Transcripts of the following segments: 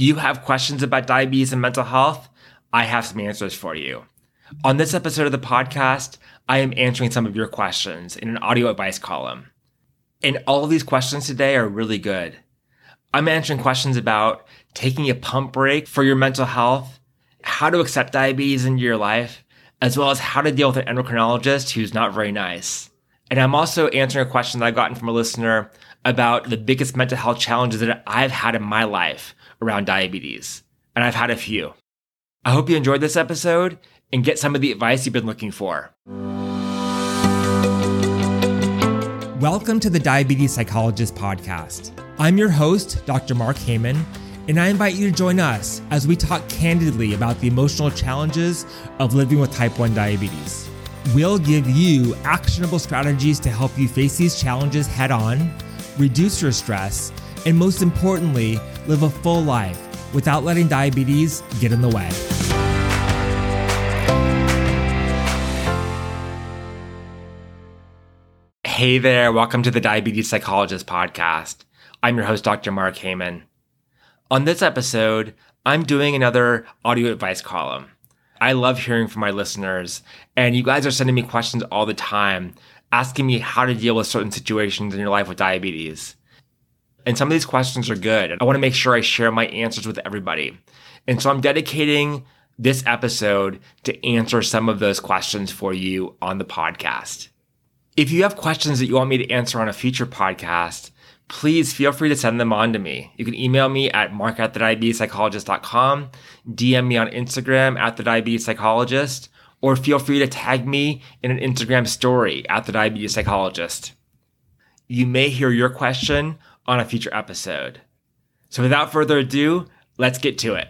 You have questions about diabetes and mental health? I have some answers for you. On this episode of the podcast, I am answering some of your questions in an audio advice column. And all of these questions today are really good. I'm answering questions about taking a pump break for your mental health, how to accept diabetes into your life, as well as how to deal with an endocrinologist who's not very nice. And I'm also answering a question that I've gotten from a listener about the biggest mental health challenges that I've had in my life around diabetes. And I've had a few. I hope you enjoyed this episode and get some of the advice you've been looking for. Welcome to the Diabetes Psychologist Podcast. I'm your host, Dr. Mark Heyman, and I invite you to join us as we talk candidly about the emotional challenges of living with type 1 diabetes. We'll give you actionable strategies to help you face these challenges head on, reduce your stress, and most importantly, live a full life without letting diabetes get in the way. Hey there, welcome to the Diabetes Psychologist Podcast. I'm your host, Dr. Mark Heyman. On this episode, I'm doing another audio advice column. I love hearing from my listeners, and you guys are sending me questions all the time, asking me how to deal with certain situations in your life with diabetes. And some of these questions are good. I want to make sure I share my answers with everybody. And so I'm dedicating this episode to answer some of those questions for you on the podcast. If you have questions that you want me to answer on a future podcast, please feel free to send them on to me. You can email me at mark at the DM me on Instagram at the diabetes psychologist, or feel free to tag me in an Instagram story at the diabetes psychologist. You may hear your question on a future episode. So without further ado, let's get to it.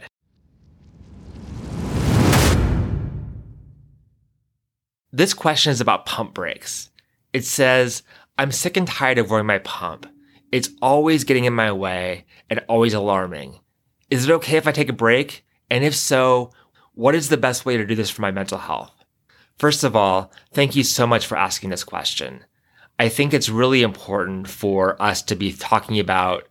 This question is about pump breaks. It says, I'm sick and tired of wearing my pump. It's always getting in my way and always alarming. Is it okay if I take a break? And if so, what is the best way to do this for my mental health? First of all, thank you so much for asking this question. I think it's really important for us to be talking about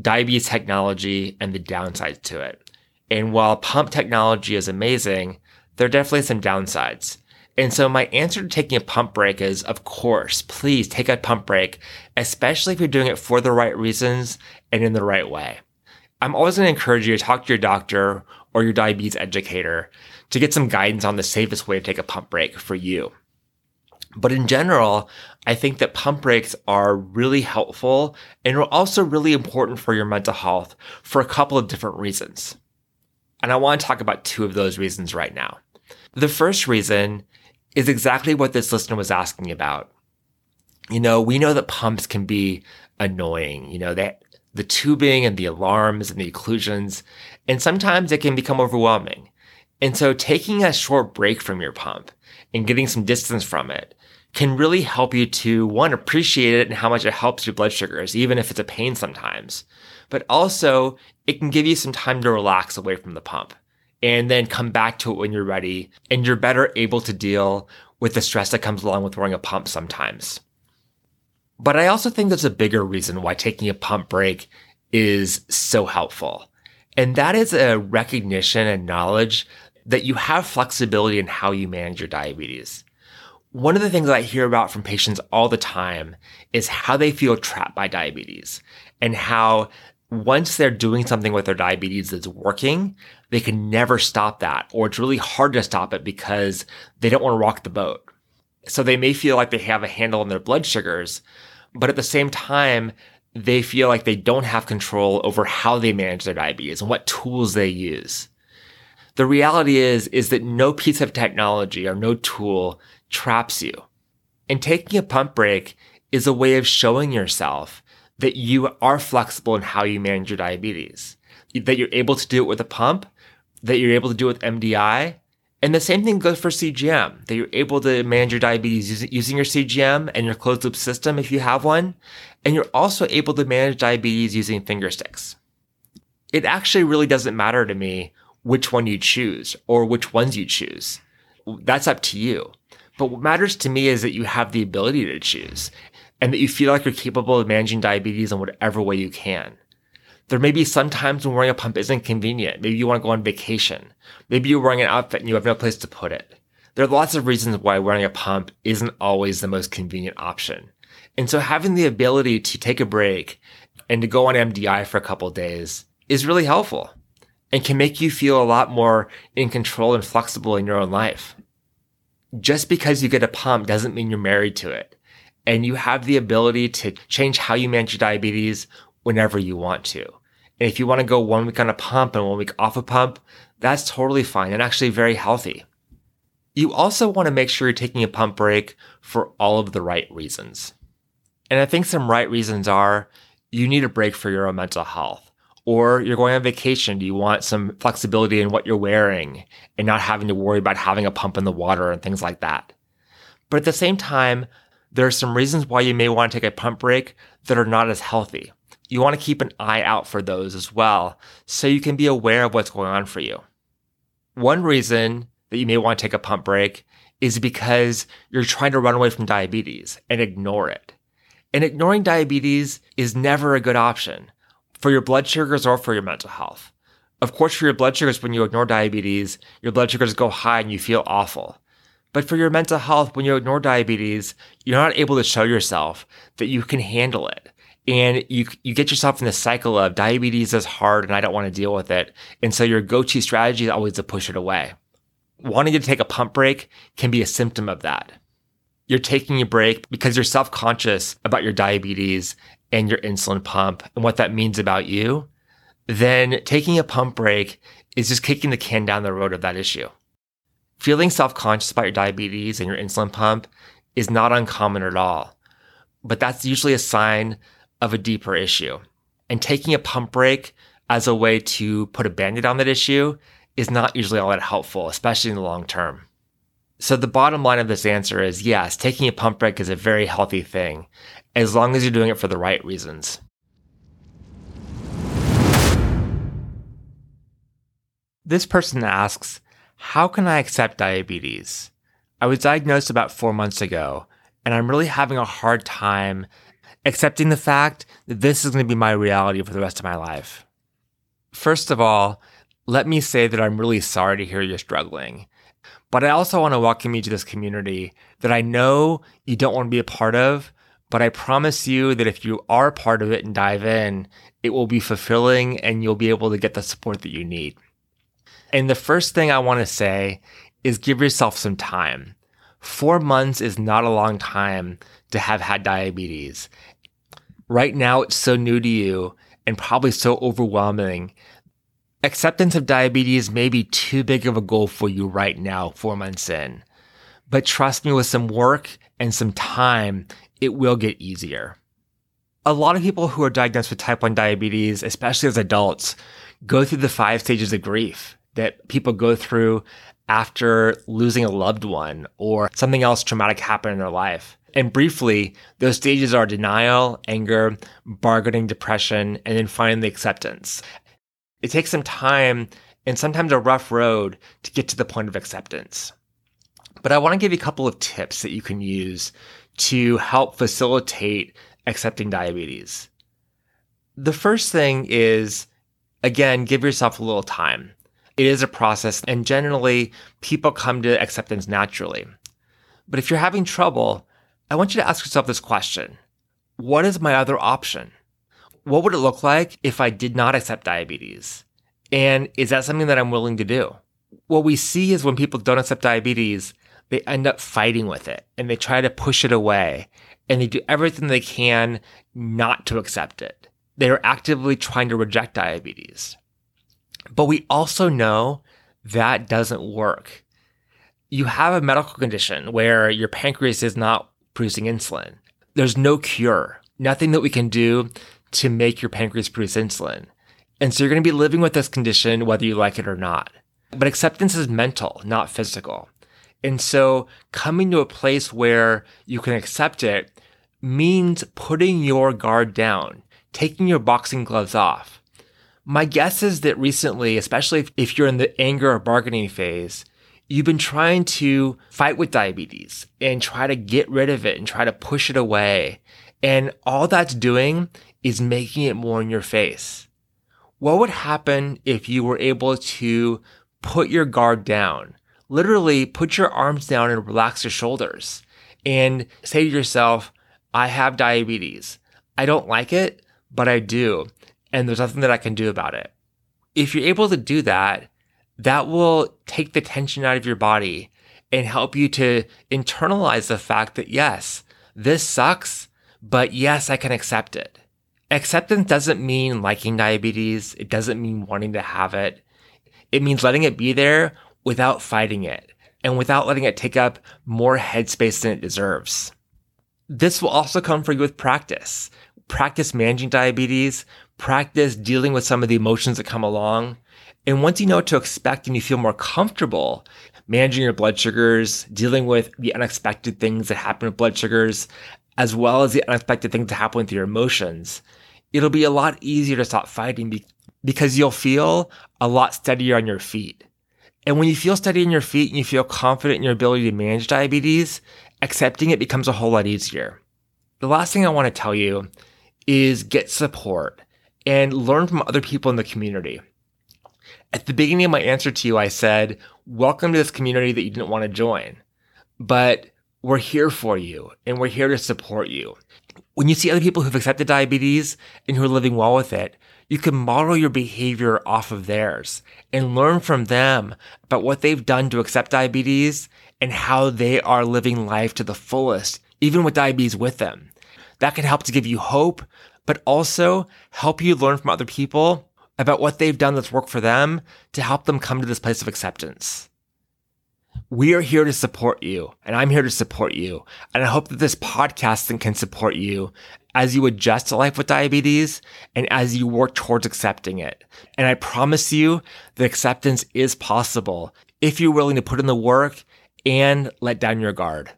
diabetes technology and the downsides to it. And while pump technology is amazing, there are definitely some downsides. And so my answer to taking a pump break is, of course, please take a pump break, especially if you're doing it for the right reasons and in the right way. I'm always going to encourage you to talk to your doctor or your diabetes educator to get some guidance on the safest way to take a pump break for you. But in general, I think that pump breaks are really helpful and are also really important for your mental health for a couple of different reasons. And I want to talk about two of those reasons right now. The first reason is exactly what this listener was asking about. You know, we know that pumps can be annoying, you know, that the tubing and the alarms and the occlusions, and sometimes it can become overwhelming. And so taking a short break from your pump and getting some distance from it can really help you to one, appreciate it and how much it helps your blood sugars, even if it's a pain sometimes. But also it can give you some time to relax away from the pump and then come back to it when you're ready and you're better able to deal with the stress that comes along with wearing a pump sometimes. But I also think there's a bigger reason why taking a pump break is so helpful. And that is a recognition and knowledge that you have flexibility in how you manage your diabetes. One of the things that I hear about from patients all the time is how they feel trapped by diabetes and how once they're doing something with their diabetes that's working, they can never stop that, or it's really hard to stop it because they don't want to rock the boat. So they may feel like they have a handle on their blood sugars, but at the same time, they feel like they don't have control over how they manage their diabetes and what tools they use. The reality is, is that no piece of technology or no tool traps you. And taking a pump break is a way of showing yourself that you are flexible in how you manage your diabetes, that you're able to do it with a pump, that you're able to do it with MDI. And the same thing goes for CGM, that you're able to manage your diabetes using your CGM and your closed loop system if you have one. And you're also able to manage diabetes using finger sticks. It actually really doesn't matter to me which one you choose or which ones you choose. That's up to you. But what matters to me is that you have the ability to choose and that you feel like you're capable of managing diabetes in whatever way you can. There may be some times when wearing a pump isn't convenient. Maybe you want to go on vacation. Maybe you're wearing an outfit and you have no place to put it. There are lots of reasons why wearing a pump isn't always the most convenient option. And so having the ability to take a break and to go on MDI for a couple days is really helpful and can make you feel a lot more in control and flexible in your own life. Just because you get a pump doesn't mean you're married to it. And you have the ability to change how you manage your diabetes whenever you want to. And if you want to go one week on a pump and one week off a pump, that's totally fine and actually very healthy. You also want to make sure you're taking a pump break for all of the right reasons. And I think some right reasons are you need a break for your own mental health or you're going on vacation. Do you want some flexibility in what you're wearing and not having to worry about having a pump in the water and things like that? But at the same time, there are some reasons why you may want to take a pump break that are not as healthy. You want to keep an eye out for those as well so you can be aware of what's going on for you. One reason that you may want to take a pump break is because you're trying to run away from diabetes and ignore it. And ignoring diabetes is never a good option for your blood sugars or for your mental health. Of course, for your blood sugars, when you ignore diabetes, your blood sugars go high and you feel awful. But for your mental health, when you ignore diabetes, you're not able to show yourself that you can handle it. And you, you get yourself in the cycle of diabetes is hard and I don't want to deal with it. And so your go-to strategy is always to push it away. Wanting to take a pump break can be a symptom of that. You're taking a break because you're self-conscious about your diabetes and your insulin pump and what that means about you, then taking a pump break is just kicking the can down the road of that issue. Feeling self conscious about your diabetes and your insulin pump is not uncommon at all, but that's usually a sign of a deeper issue. And taking a pump break as a way to put a band aid on that issue is not usually all that helpful, especially in the long term. So the bottom line of this answer is yes, taking a pump break is a very healthy thing as long as you're doing it for the right reasons. This person asks, How can I accept diabetes? I was diagnosed about four months ago, and I'm really having a hard time accepting the fact that this is going to be my reality for the rest of my life. First of all, let me say that I'm really sorry to hear you're struggling. But I also want to welcome you to this community that I know you don't want to be a part of, but I promise you that if you are part of it and dive in, it will be fulfilling and you'll be able to get the support that you need. And the first thing I want to say is give yourself some time. Four months is not a long time to have had diabetes. Right now, it's so new to you and probably so overwhelming. Acceptance of diabetes may be too big of a goal for you right now, four months in. But trust me, with some work and some time, it will get easier. A lot of people who are diagnosed with type 1 diabetes, especially as adults, go through the five stages of grief that people go through after losing a loved one or something else traumatic happened in their life. And briefly, those stages are denial, anger, bargaining, depression, and then finally acceptance. It takes some time and sometimes a rough road to get to the point of acceptance. But I want to give you a couple of tips that you can use to help facilitate accepting diabetes. The first thing is, again, give yourself a little time. It is a process, and generally, people come to acceptance naturally. But if you're having trouble, I want you to ask yourself this question What is my other option? What would it look like if I did not accept diabetes? And is that something that I'm willing to do? What we see is when people don't accept diabetes, they end up fighting with it and they try to push it away and they do everything they can not to accept it. They are actively trying to reject diabetes. But we also know that doesn't work. You have a medical condition where your pancreas is not producing insulin. There's no cure, nothing that we can do to make your pancreas produce insulin. And so you're going to be living with this condition whether you like it or not. But acceptance is mental, not physical. And so coming to a place where you can accept it means putting your guard down, taking your boxing gloves off. My guess is that recently, especially if you're in the anger or bargaining phase, you've been trying to fight with diabetes and try to get rid of it and try to push it away. And all that's doing is making it more in your face. What would happen if you were able to put your guard down? Literally put your arms down and relax your shoulders and say to yourself, I have diabetes. I don't like it, but I do. And there's nothing that I can do about it. If you're able to do that, that will take the tension out of your body and help you to internalize the fact that yes, this sucks, but yes, I can accept it. Acceptance doesn't mean liking diabetes. It doesn't mean wanting to have it. It means letting it be there without fighting it and without letting it take up more headspace than it deserves. This will also come for you with practice. Practice managing diabetes, practice dealing with some of the emotions that come along. And once you know what to expect and you feel more comfortable managing your blood sugars, dealing with the unexpected things that happen with blood sugars, as well as the unexpected things that happen with your emotions, it'll be a lot easier to stop fighting because you'll feel a lot steadier on your feet. And when you feel steady in your feet and you feel confident in your ability to manage diabetes, accepting it becomes a whole lot easier. The last thing I want to tell you is get support and learn from other people in the community. At the beginning of my answer to you, I said, welcome to this community that you didn't want to join, but we're here for you and we're here to support you. When you see other people who've accepted diabetes and who are living well with it, you can model your behavior off of theirs and learn from them about what they've done to accept diabetes and how they are living life to the fullest, even with diabetes with them. That can help to give you hope, but also help you learn from other people about what they've done that's worked for them to help them come to this place of acceptance. We are here to support you, and I'm here to support you. And I hope that this podcast can support you as you adjust to life with diabetes and as you work towards accepting it. And I promise you that acceptance is possible if you're willing to put in the work and let down your guard.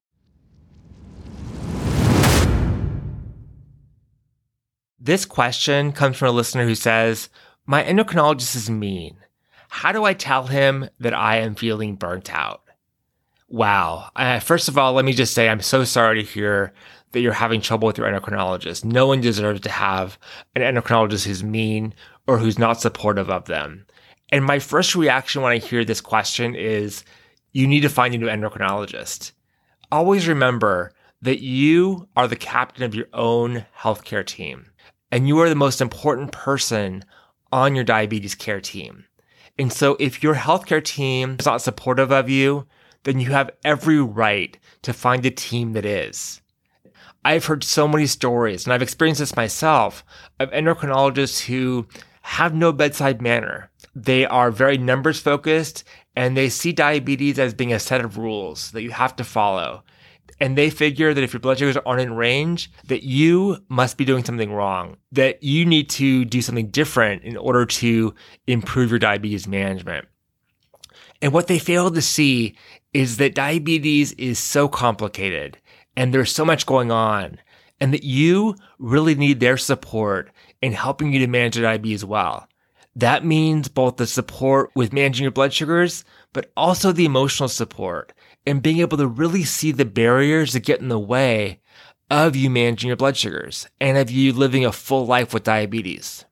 This question comes from a listener who says, My endocrinologist is mean. How do I tell him that I am feeling burnt out? Wow. Uh, first of all, let me just say I'm so sorry to hear that you're having trouble with your endocrinologist. No one deserves to have an endocrinologist who's mean or who's not supportive of them. And my first reaction when I hear this question is you need to find a new endocrinologist. Always remember that you are the captain of your own healthcare team and you are the most important person on your diabetes care team. And so if your healthcare team is not supportive of you, then you have every right to find a team that is. I've heard so many stories, and I've experienced this myself, of endocrinologists who have no bedside manner. They are very numbers focused and they see diabetes as being a set of rules that you have to follow. And they figure that if your blood sugars aren't in range, that you must be doing something wrong, that you need to do something different in order to improve your diabetes management. And what they fail to see is that diabetes is so complicated and there's so much going on and that you really need their support in helping you to manage your diabetes well. That means both the support with managing your blood sugars, but also the emotional support and being able to really see the barriers that get in the way of you managing your blood sugars and of you living a full life with diabetes.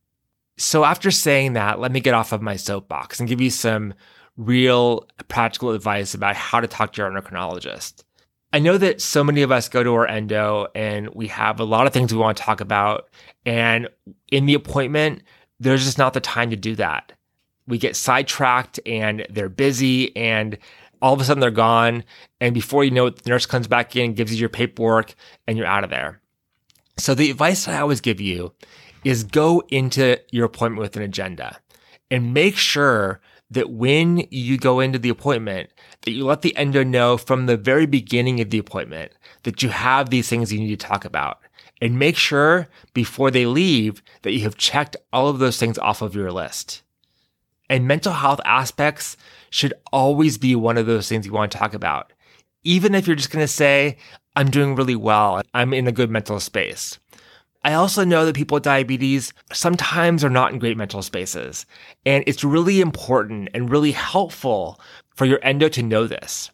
So after saying that, let me get off of my soapbox and give you some real practical advice about how to talk to your endocrinologist. I know that so many of us go to our endo and we have a lot of things we want to talk about. And in the appointment, there's just not the time to do that. We get sidetracked and they're busy and all of a sudden they're gone. And before you know it, the nurse comes back in, gives you your paperwork, and you're out of there. So the advice I always give you is go into your appointment with an agenda and make sure that when you go into the appointment, that you let the endo know from the very beginning of the appointment that you have these things you need to talk about. And make sure before they leave that you have checked all of those things off of your list. And mental health aspects should always be one of those things you want to talk about. Even if you're just going to say, I'm doing really well, I'm in a good mental space. I also know that people with diabetes sometimes are not in great mental spaces. And it's really important and really helpful for your endo to know this.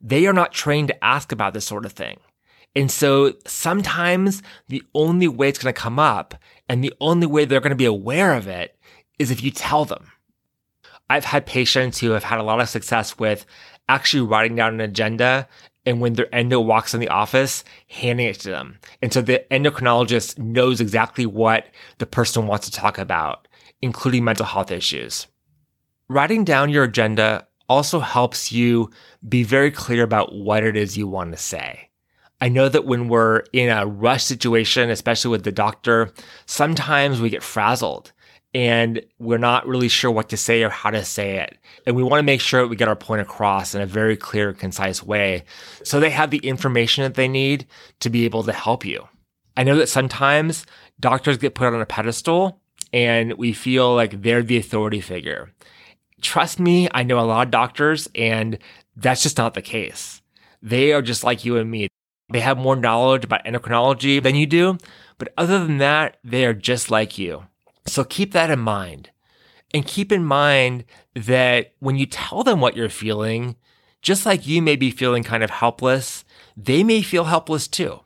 They are not trained to ask about this sort of thing. And so sometimes the only way it's going to come up and the only way they're going to be aware of it is if you tell them. I've had patients who have had a lot of success with actually writing down an agenda and when their endo walks in the office, handing it to them. And so the endocrinologist knows exactly what the person wants to talk about, including mental health issues. Writing down your agenda also helps you be very clear about what it is you want to say. I know that when we're in a rush situation, especially with the doctor, sometimes we get frazzled and we're not really sure what to say or how to say it. And we want to make sure we get our point across in a very clear, concise way so they have the information that they need to be able to help you. I know that sometimes doctors get put on a pedestal and we feel like they're the authority figure. Trust me, I know a lot of doctors and that's just not the case. They are just like you and me. They have more knowledge about endocrinology than you do, but other than that, they are just like you. So keep that in mind. And keep in mind that when you tell them what you're feeling, just like you may be feeling kind of helpless, they may feel helpless too.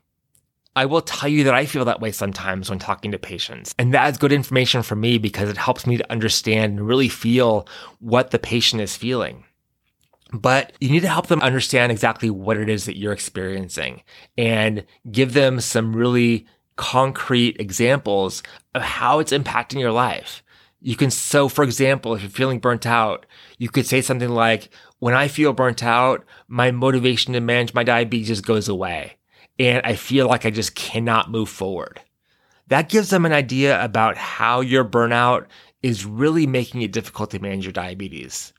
I will tell you that I feel that way sometimes when talking to patients. And that is good information for me because it helps me to understand and really feel what the patient is feeling. But you need to help them understand exactly what it is that you're experiencing and give them some really concrete examples of how it's impacting your life. You can, so for example, if you're feeling burnt out, you could say something like, when I feel burnt out, my motivation to manage my diabetes just goes away. And I feel like I just cannot move forward. That gives them an idea about how your burnout is really making it difficult to manage your diabetes.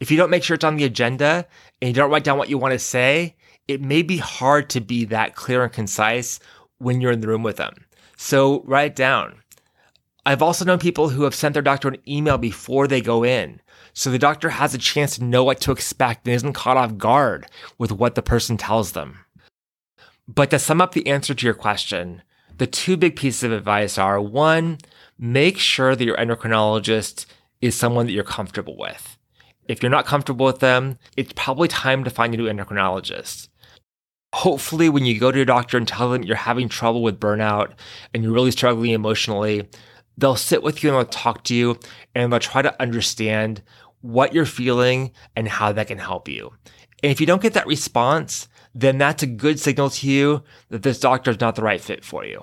If you don't make sure it's on the agenda and you don't write down what you want to say, it may be hard to be that clear and concise when you're in the room with them. So write it down. I've also known people who have sent their doctor an email before they go in. So the doctor has a chance to know what to expect and isn't caught off guard with what the person tells them. But to sum up the answer to your question, the two big pieces of advice are one, make sure that your endocrinologist is someone that you're comfortable with. If you're not comfortable with them, it's probably time to find a new endocrinologist hopefully when you go to your doctor and tell them you're having trouble with burnout and you're really struggling emotionally, they'll sit with you and they'll talk to you and they'll try to understand what you're feeling and how that can help you. And if you don't get that response, then that's a good signal to you that this doctor is not the right fit for you.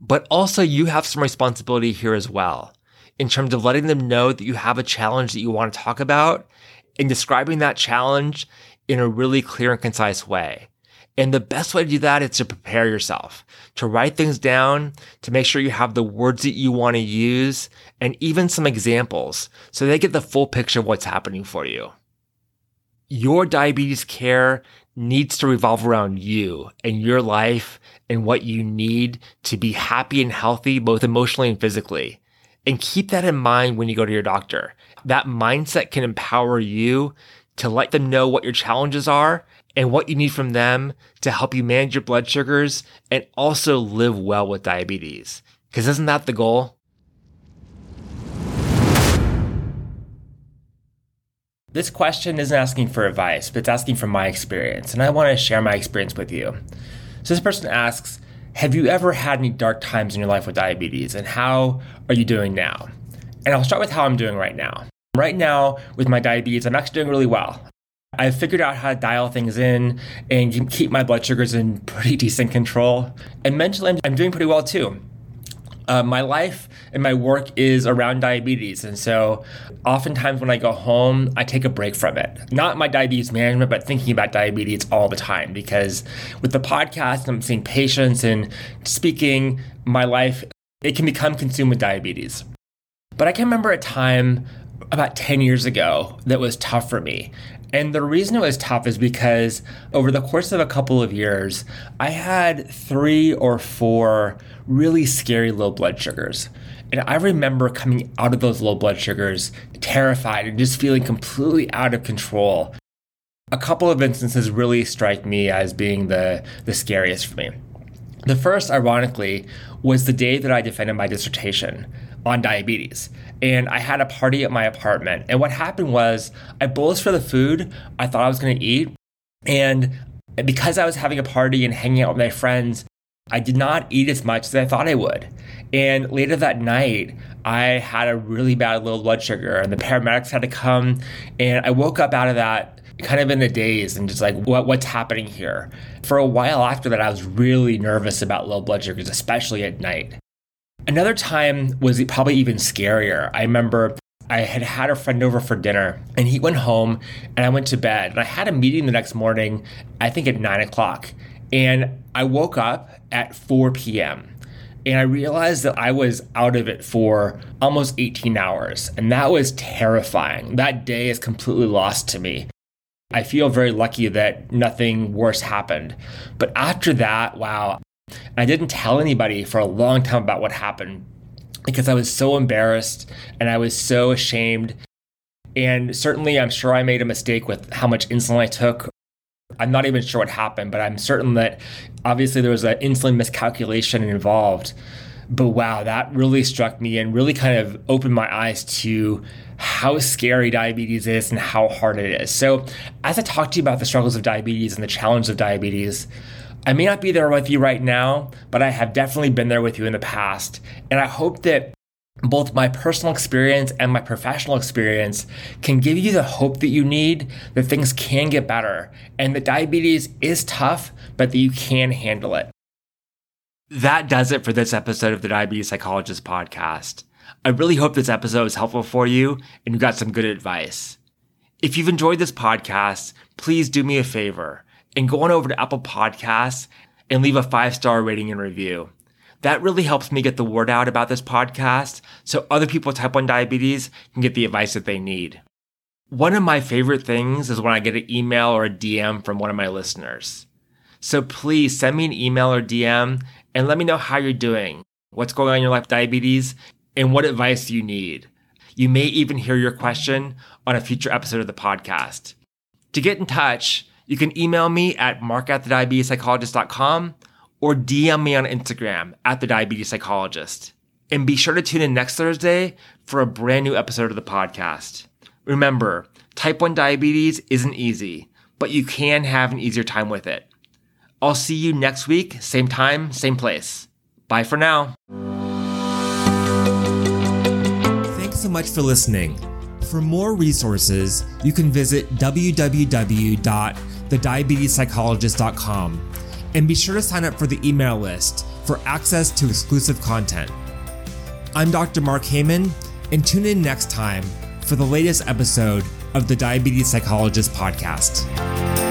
But also you have some responsibility here as well in terms of letting them know that you have a challenge that you want to talk about and describing that challenge in a really clear and concise way. And the best way to do that is to prepare yourself, to write things down, to make sure you have the words that you want to use, and even some examples so they get the full picture of what's happening for you. Your diabetes care needs to revolve around you and your life and what you need to be happy and healthy, both emotionally and physically. And keep that in mind when you go to your doctor. That mindset can empower you to let them know what your challenges are and what you need from them to help you manage your blood sugars and also live well with diabetes. Because isn't that the goal? This question isn't asking for advice, but it's asking for my experience, and I want to share my experience with you. So, this person asks Have you ever had any dark times in your life with diabetes, and how are you doing now? And I'll start with how I'm doing right now. Right now, with my diabetes, I'm actually doing really well. I've figured out how to dial things in and keep my blood sugars in pretty decent control. And mentally, I'm doing pretty well too. Uh, my life and my work is around diabetes. And so oftentimes when I go home, I take a break from it. Not my diabetes management, but thinking about diabetes all the time. Because with the podcast, I'm seeing patients and speaking, my life, it can become consumed with diabetes. But I can remember a time about 10 years ago that was tough for me. And the reason it was tough is because over the course of a couple of years, I had three or four really scary low blood sugars. And I remember coming out of those low blood sugars terrified and just feeling completely out of control. A couple of instances really strike me as being the, the scariest for me. The first, ironically, was the day that I defended my dissertation on diabetes. And I had a party at my apartment. And what happened was I bolus for the food I thought I was going to eat. And because I was having a party and hanging out with my friends, I did not eat as much as I thought I would. And later that night, I had a really bad low blood sugar, and the paramedics had to come. And I woke up out of that kind of in a daze and just like, what, what's happening here? For a while after that, I was really nervous about low blood sugars, especially at night. Another time was probably even scarier. I remember I had had a friend over for dinner and he went home and I went to bed. And I had a meeting the next morning, I think at nine o'clock. And I woke up at 4 p.m. And I realized that I was out of it for almost 18 hours. And that was terrifying. That day is completely lost to me. I feel very lucky that nothing worse happened. But after that, wow, I didn't tell anybody for a long time about what happened because I was so embarrassed and I was so ashamed. And certainly, I'm sure I made a mistake with how much insulin I took. I'm not even sure what happened, but I'm certain that obviously there was an insulin miscalculation involved. But wow, that really struck me and really kind of opened my eyes to how scary diabetes is and how hard it is. So, as I talk to you about the struggles of diabetes and the challenge of diabetes, I may not be there with you right now, but I have definitely been there with you in the past. And I hope that both my personal experience and my professional experience can give you the hope that you need that things can get better and that diabetes is tough, but that you can handle it. That does it for this episode of the Diabetes Psychologist podcast. I really hope this episode was helpful for you and you got some good advice. If you've enjoyed this podcast, please do me a favor and go on over to Apple Podcasts and leave a five star rating and review. That really helps me get the word out about this podcast so other people with type 1 diabetes can get the advice that they need. One of my favorite things is when I get an email or a DM from one of my listeners. So please send me an email or DM and let me know how you're doing, what's going on in your life with diabetes, and what advice you need. You may even hear your question on a future episode of the podcast. To get in touch, you can email me at mark at thediabetespsychologist.com or DM me on Instagram at the diabetes psychologist. And be sure to tune in next Thursday for a brand new episode of the podcast. Remember, type 1 diabetes isn't easy, but you can have an easier time with it. I'll see you next week, same time, same place. Bye for now. Thanks so much for listening. For more resources, you can visit www.thediabetespsychologist.com and be sure to sign up for the email list for access to exclusive content. I'm Dr. Mark Heyman, and tune in next time for the latest episode of the Diabetes Psychologist podcast.